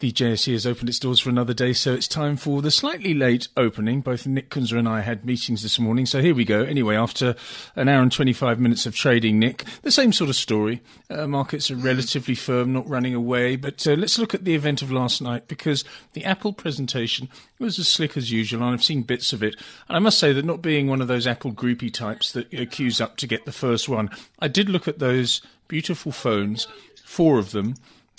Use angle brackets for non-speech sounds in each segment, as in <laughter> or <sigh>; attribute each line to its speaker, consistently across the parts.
Speaker 1: The JSE has opened its doors for another day, so it's time for the slightly late opening. Both Nick Kunze and I had meetings this morning, so here we go. Anyway, after an hour and 25 minutes of trading, Nick, the same sort of story. Uh, markets are relatively firm, not running away, but uh, let's look at the event of last night because the Apple presentation was as slick as usual, and I've seen bits of it. And I must say that not being one of those Apple groupie types that queues up to get the first one, I did look at those beautiful phones, four of them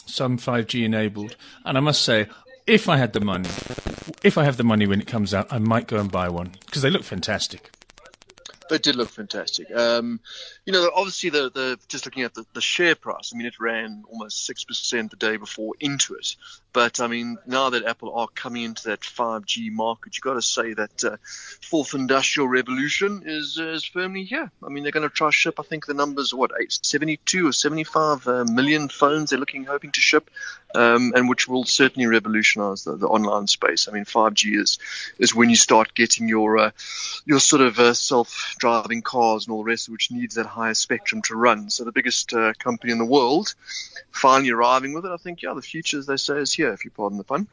Speaker 1: some 5G enabled. And I must say, if I had the money, if I have the money when it comes out, I might go and buy one because they look fantastic.
Speaker 2: They did look fantastic. Um, you know, obviously the, the just looking at the, the share price. I mean, it ran almost six percent the day before into it. But I mean, now that Apple are coming into that 5G market, you've got to say that uh, fourth industrial revolution is uh, is firmly here. I mean, they're going to try ship. I think the numbers are what 72 or 75 uh, million phones they're looking hoping to ship, um, and which will certainly revolutionize the, the, online space. I mean, 5G is is when you start getting your uh, your sort of uh, self-driving cars and all the rest, which needs that spectrum to run. So the biggest uh, company in the world finally arriving with it. I think yeah, the future, as they say, is here, if you pardon the pun.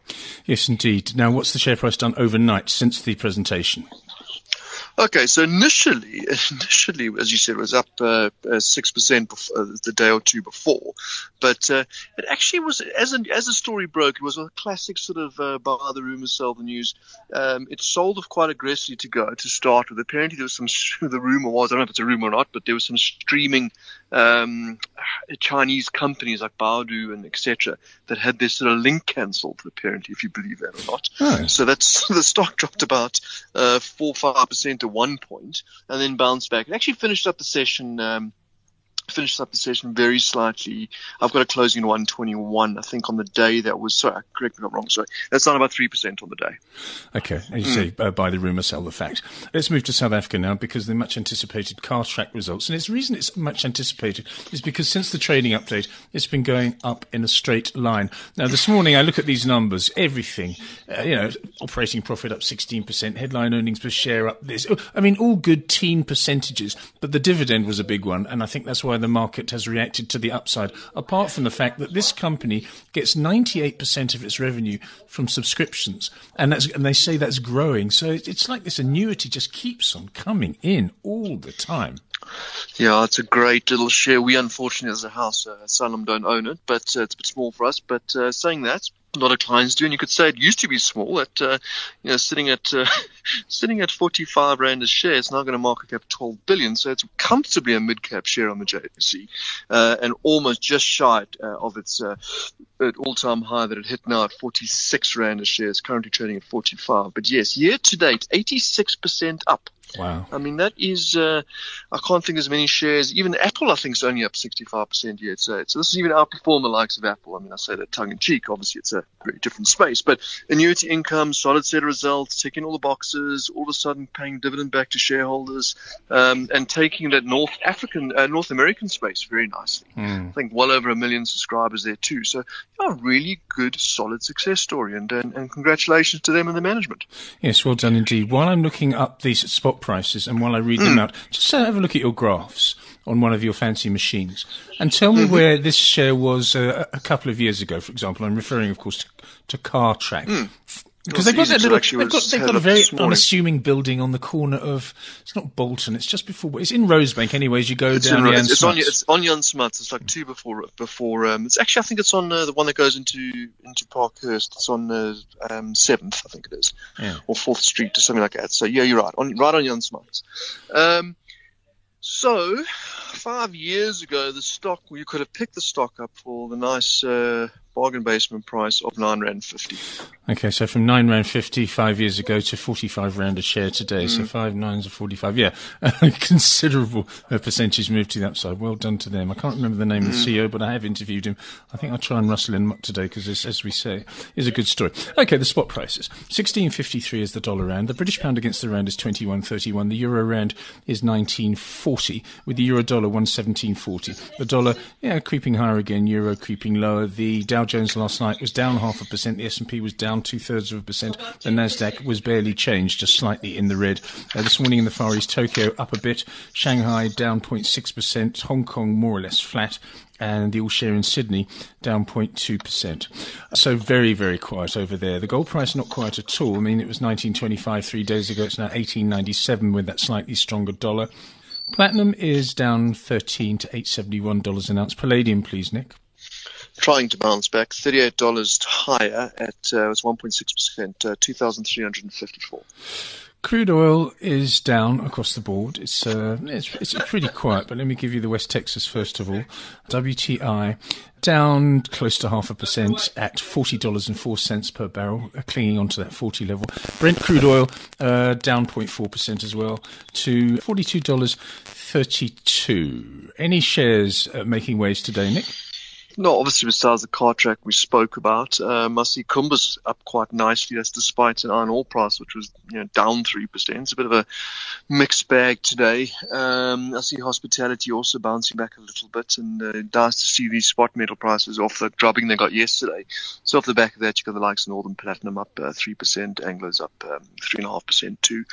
Speaker 1: Yes, indeed. Now, what's the share price done overnight since the presentation?
Speaker 2: Okay, so initially, <laughs> initially, as you said, it was up uh, uh, six uh, percent uh, the day or two before, but uh, it actually was as a, as the story broke, it was a classic sort of uh, buy the rumor, sell the news. Um, it sold off quite aggressively to go to start with. Apparently, there was some <laughs> the rumor was I don't know if it's a rumor or not, but there was some streaming um, Chinese companies like Baidu and etc. that had their sort of link cancelled. Apparently, if you believe that or not. Oh. So that's <laughs> the stock dropped about four five percent to one point and then bounced back. It actually finished up the session. Um, finished up the session very slightly. I've got a closing at 121, I think, on the day that was, sorry, correct me if I'm wrong, sorry. That's down about 3% on the day.
Speaker 1: Okay. As you mm. say, uh, buy the rumour, sell the fact. Let's move to South Africa now because the much anticipated Cartrack results. And its reason it's much anticipated is because since the trading update, it's been going up in a straight line. Now, this morning I look at these numbers, everything, uh, you know, operating profit up 16%, headline earnings per share up this. I mean, all good teen percentages, but the dividend was a big one. And I think that's why why the market has reacted to the upside, apart from the fact that this company gets 98% of its revenue from subscriptions. And, that's, and they say that's growing. So it's like this annuity just keeps on coming in all the time.
Speaker 2: Yeah, it's a great little share. We unfortunately, as a house, uh, Sanlam don't own it, but uh, it's a bit small for us. But uh, saying that, a lot of clients do, and you could say it used to be small. At uh, you know, sitting at uh, <laughs> sitting at 45 rand a share, it's now going to market cap 12 billion. So it's comfortably a mid cap share on the JSE, uh, and almost just shy uh, of its uh, all time high that it hit now at 46 rand a share. It's currently trading at 45. But yes, year to date, 86% up.
Speaker 1: Wow.
Speaker 2: I mean, that is, uh, I can't think as many shares. Even Apple, I think, is only up 65% yet. So, so this is even outperforming the likes of Apple. I mean, I say that tongue in cheek. Obviously, it's a very different space. But annuity income, solid set of results, ticking all the boxes, all of a sudden paying dividend back to shareholders, um, and taking that North African, uh, North American space very nicely. Mm. I think well over a million subscribers there too. So, yeah, really good, solid success story. And, and, and congratulations to them and the management.
Speaker 1: Yes, well done indeed. While I'm looking up these spot prices, and while I read mm. them hmm. out, just have a look at your graphs on one of your fancy machines and tell me mm-hmm. where this share was uh, a couple of years ago, for example. I'm referring, of course, to, to Cartrack. Because they've got that little, they've got, they've got a very unassuming building on the corner of, it's not Bolton, it's just before, it's in Rosebank anyways, you go
Speaker 2: it's
Speaker 1: down
Speaker 2: in,
Speaker 1: Jan
Speaker 2: it's, on, it's on it's like two before, before, um, it's actually, I think it's on uh, the one that goes into, into Parkhurst, it's on uh, um, 7th, I think it is, yeah. or 4th Street or something like that. So yeah, you're right, on, right on Jan Smuts. Um, so, five years ago, the stock, you could have picked the stock up for the nice, uh, bargain basement price of nine rand fifty.
Speaker 1: Okay, so from nine rand fifty five years ago to forty five rand a share today, mm. so five nines are forty five. Yeah, <laughs> a considerable percentage move to the upside. Well done to them. I can't remember the name mm. of the mm. CEO, but I have interviewed him. I think I'll try and rustle him up today because, as we say, is a good story. Okay, the spot prices: sixteen fifty three is the dollar rand. The British pound against the rand is twenty one thirty one. The euro rand is nineteen forty, with the euro dollar one seventeen forty. The dollar, yeah, creeping higher again. Euro creeping lower. The Dow Jones last night was down half a percent. The S&P was down two thirds of a percent. The Nasdaq was barely changed, just slightly in the red. Uh, this morning in the Far East, Tokyo up a bit. Shanghai down 0.6 percent. Hong Kong more or less flat and the all share in Sydney down 0.2%. So very, very quiet over there. The gold price not quiet at all. I mean, it was 1925 three days ago. It's now 1897 with that slightly stronger dollar. Platinum is down 13 to $871 an ounce. Palladium, please, Nick.
Speaker 2: Trying to bounce back, $38 higher at uh, was 1.6%, uh, 2,354.
Speaker 1: Crude oil is down across the board. It's, uh, it's, it's pretty quiet, but let me give you the West Texas first of all. WTI down close to half a percent at forty dollars and four cents per barrel, uh, clinging onto that forty level. Brent crude oil uh, down 0.4 percent as well to forty two dollars thirty two. Any shares uh, making waves today, Nick?
Speaker 2: No, obviously besides the Cartrack we spoke about, um, I see Kumba's up quite nicely. That's despite an iron ore price which was you know down three percent. It's a bit of a mixed bag today. Um, I see hospitality also bouncing back a little bit, and uh, nice to see these spot metal prices off the drubbing they got yesterday. So off the back of that, you got the likes of Northam Platinum up uh, three uh, percent, Anglo's up um, three and a half percent too.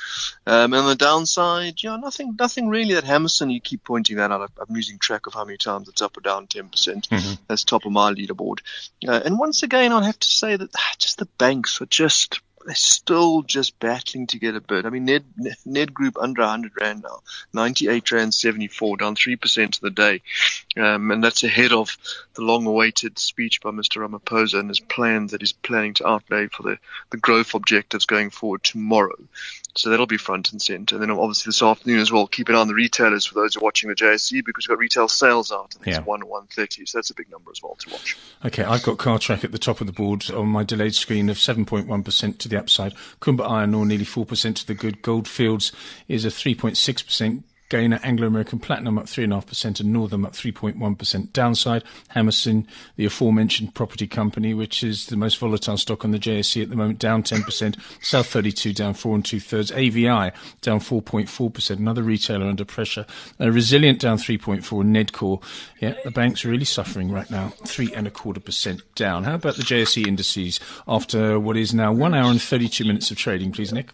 Speaker 2: Um, and on the downside, yeah, nothing, nothing really. That Hammerson, you keep pointing that out. I'm losing track of how many times it's up or down ten percent. Mm-hmm as top of my leaderboard. Uh, and once again, I'll have to say that ah, just the banks are just they're still just battling to get a bid. I mean, Ned, Ned Group under 100 Rand now, 98 Rand 74, down 3% of the day. Um, and that's ahead of the long awaited speech by Mr. Ramaphosa and his plans that he's planning to outlay for the, the growth objectives going forward tomorrow. So that'll be front and center. And then obviously this afternoon as well, keep an eye on the retailers for those who are watching the JSE because we've got retail sales out. I think yeah. it's 1 to 130. So that's a big number as well to watch.
Speaker 1: Okay, I've got Cartrack at the top of the board on my delayed screen of 7.1% to the upside. Kumba Iron Ore nearly 4% to the good. Goldfields is a 3.6% gainer Anglo American Platinum up 3.5% and Northam up 3.1%. Downside, Hammerson, the aforementioned property company, which is the most volatile stock on the JSE at the moment, down 10%. South 32 down 4 and 2 thirds. AVI down 4.4%. Another retailer under pressure. Uh, Resilient down 3.4. Nedcor, yeah, the bank's are really suffering right now. Three and a quarter percent down. How about the JSE indices after what is now one hour and 32 minutes of trading, please, Nick?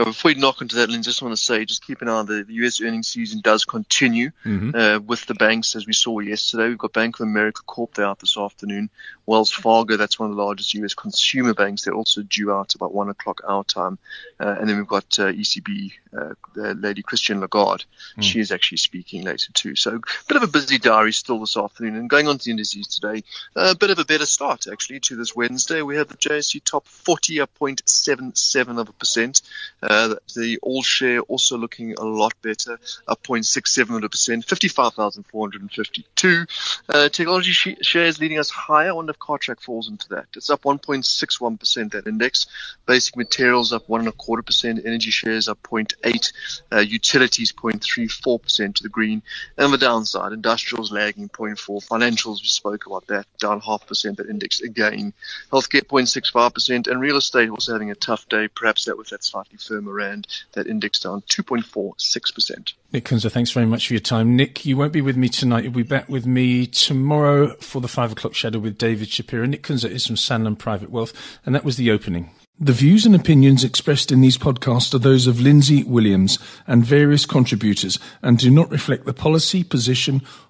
Speaker 2: Yeah, before we knock into that, Lynn, just want to say, just keep an eye on the, the U.S. earnings season does continue mm-hmm. uh, with the banks as we saw yesterday. We've got Bank of America Corp there out this afternoon. Wells Fargo, that's one of the largest U.S. consumer banks. They're also due out about one o'clock our time. Uh, and then we've got uh, ECB, uh, Lady Christine Lagarde. Mm. She is actually speaking later too. So a bit of a busy diary still this afternoon. And going on to the indices today, a bit of a better start actually to this Wednesday. We have the JSE top 40 up 0.77 of a percent. Uh, the all share also looking a lot better, up 0.67%, 55,452. Uh, technology sh- shares leading us higher. I wonder if Cartrack falls into that. It's up 1.61%, that index. Basic materials up one and a quarter percent. Energy shares up 0.8. Uh, utilities 0.34% to the green. And the downside, industrials lagging 0.4%, Financials, we spoke about that, down half percent, that index again. Healthcare 0.65%. And real estate also having a tough day, perhaps that with that slightly firmer rand, that index down 2.46%.
Speaker 1: Nick Kunze, thanks very much for your time. Nick, you won't be with me tonight. You'll be back with me tomorrow for the five o'clock shadow with David Shapiro. Nick Kunze is from Sanlam Private Wealth, and that was the opening. The views and opinions expressed in these podcasts are those of Lindsay Williams and various contributors and do not reflect the policy, position,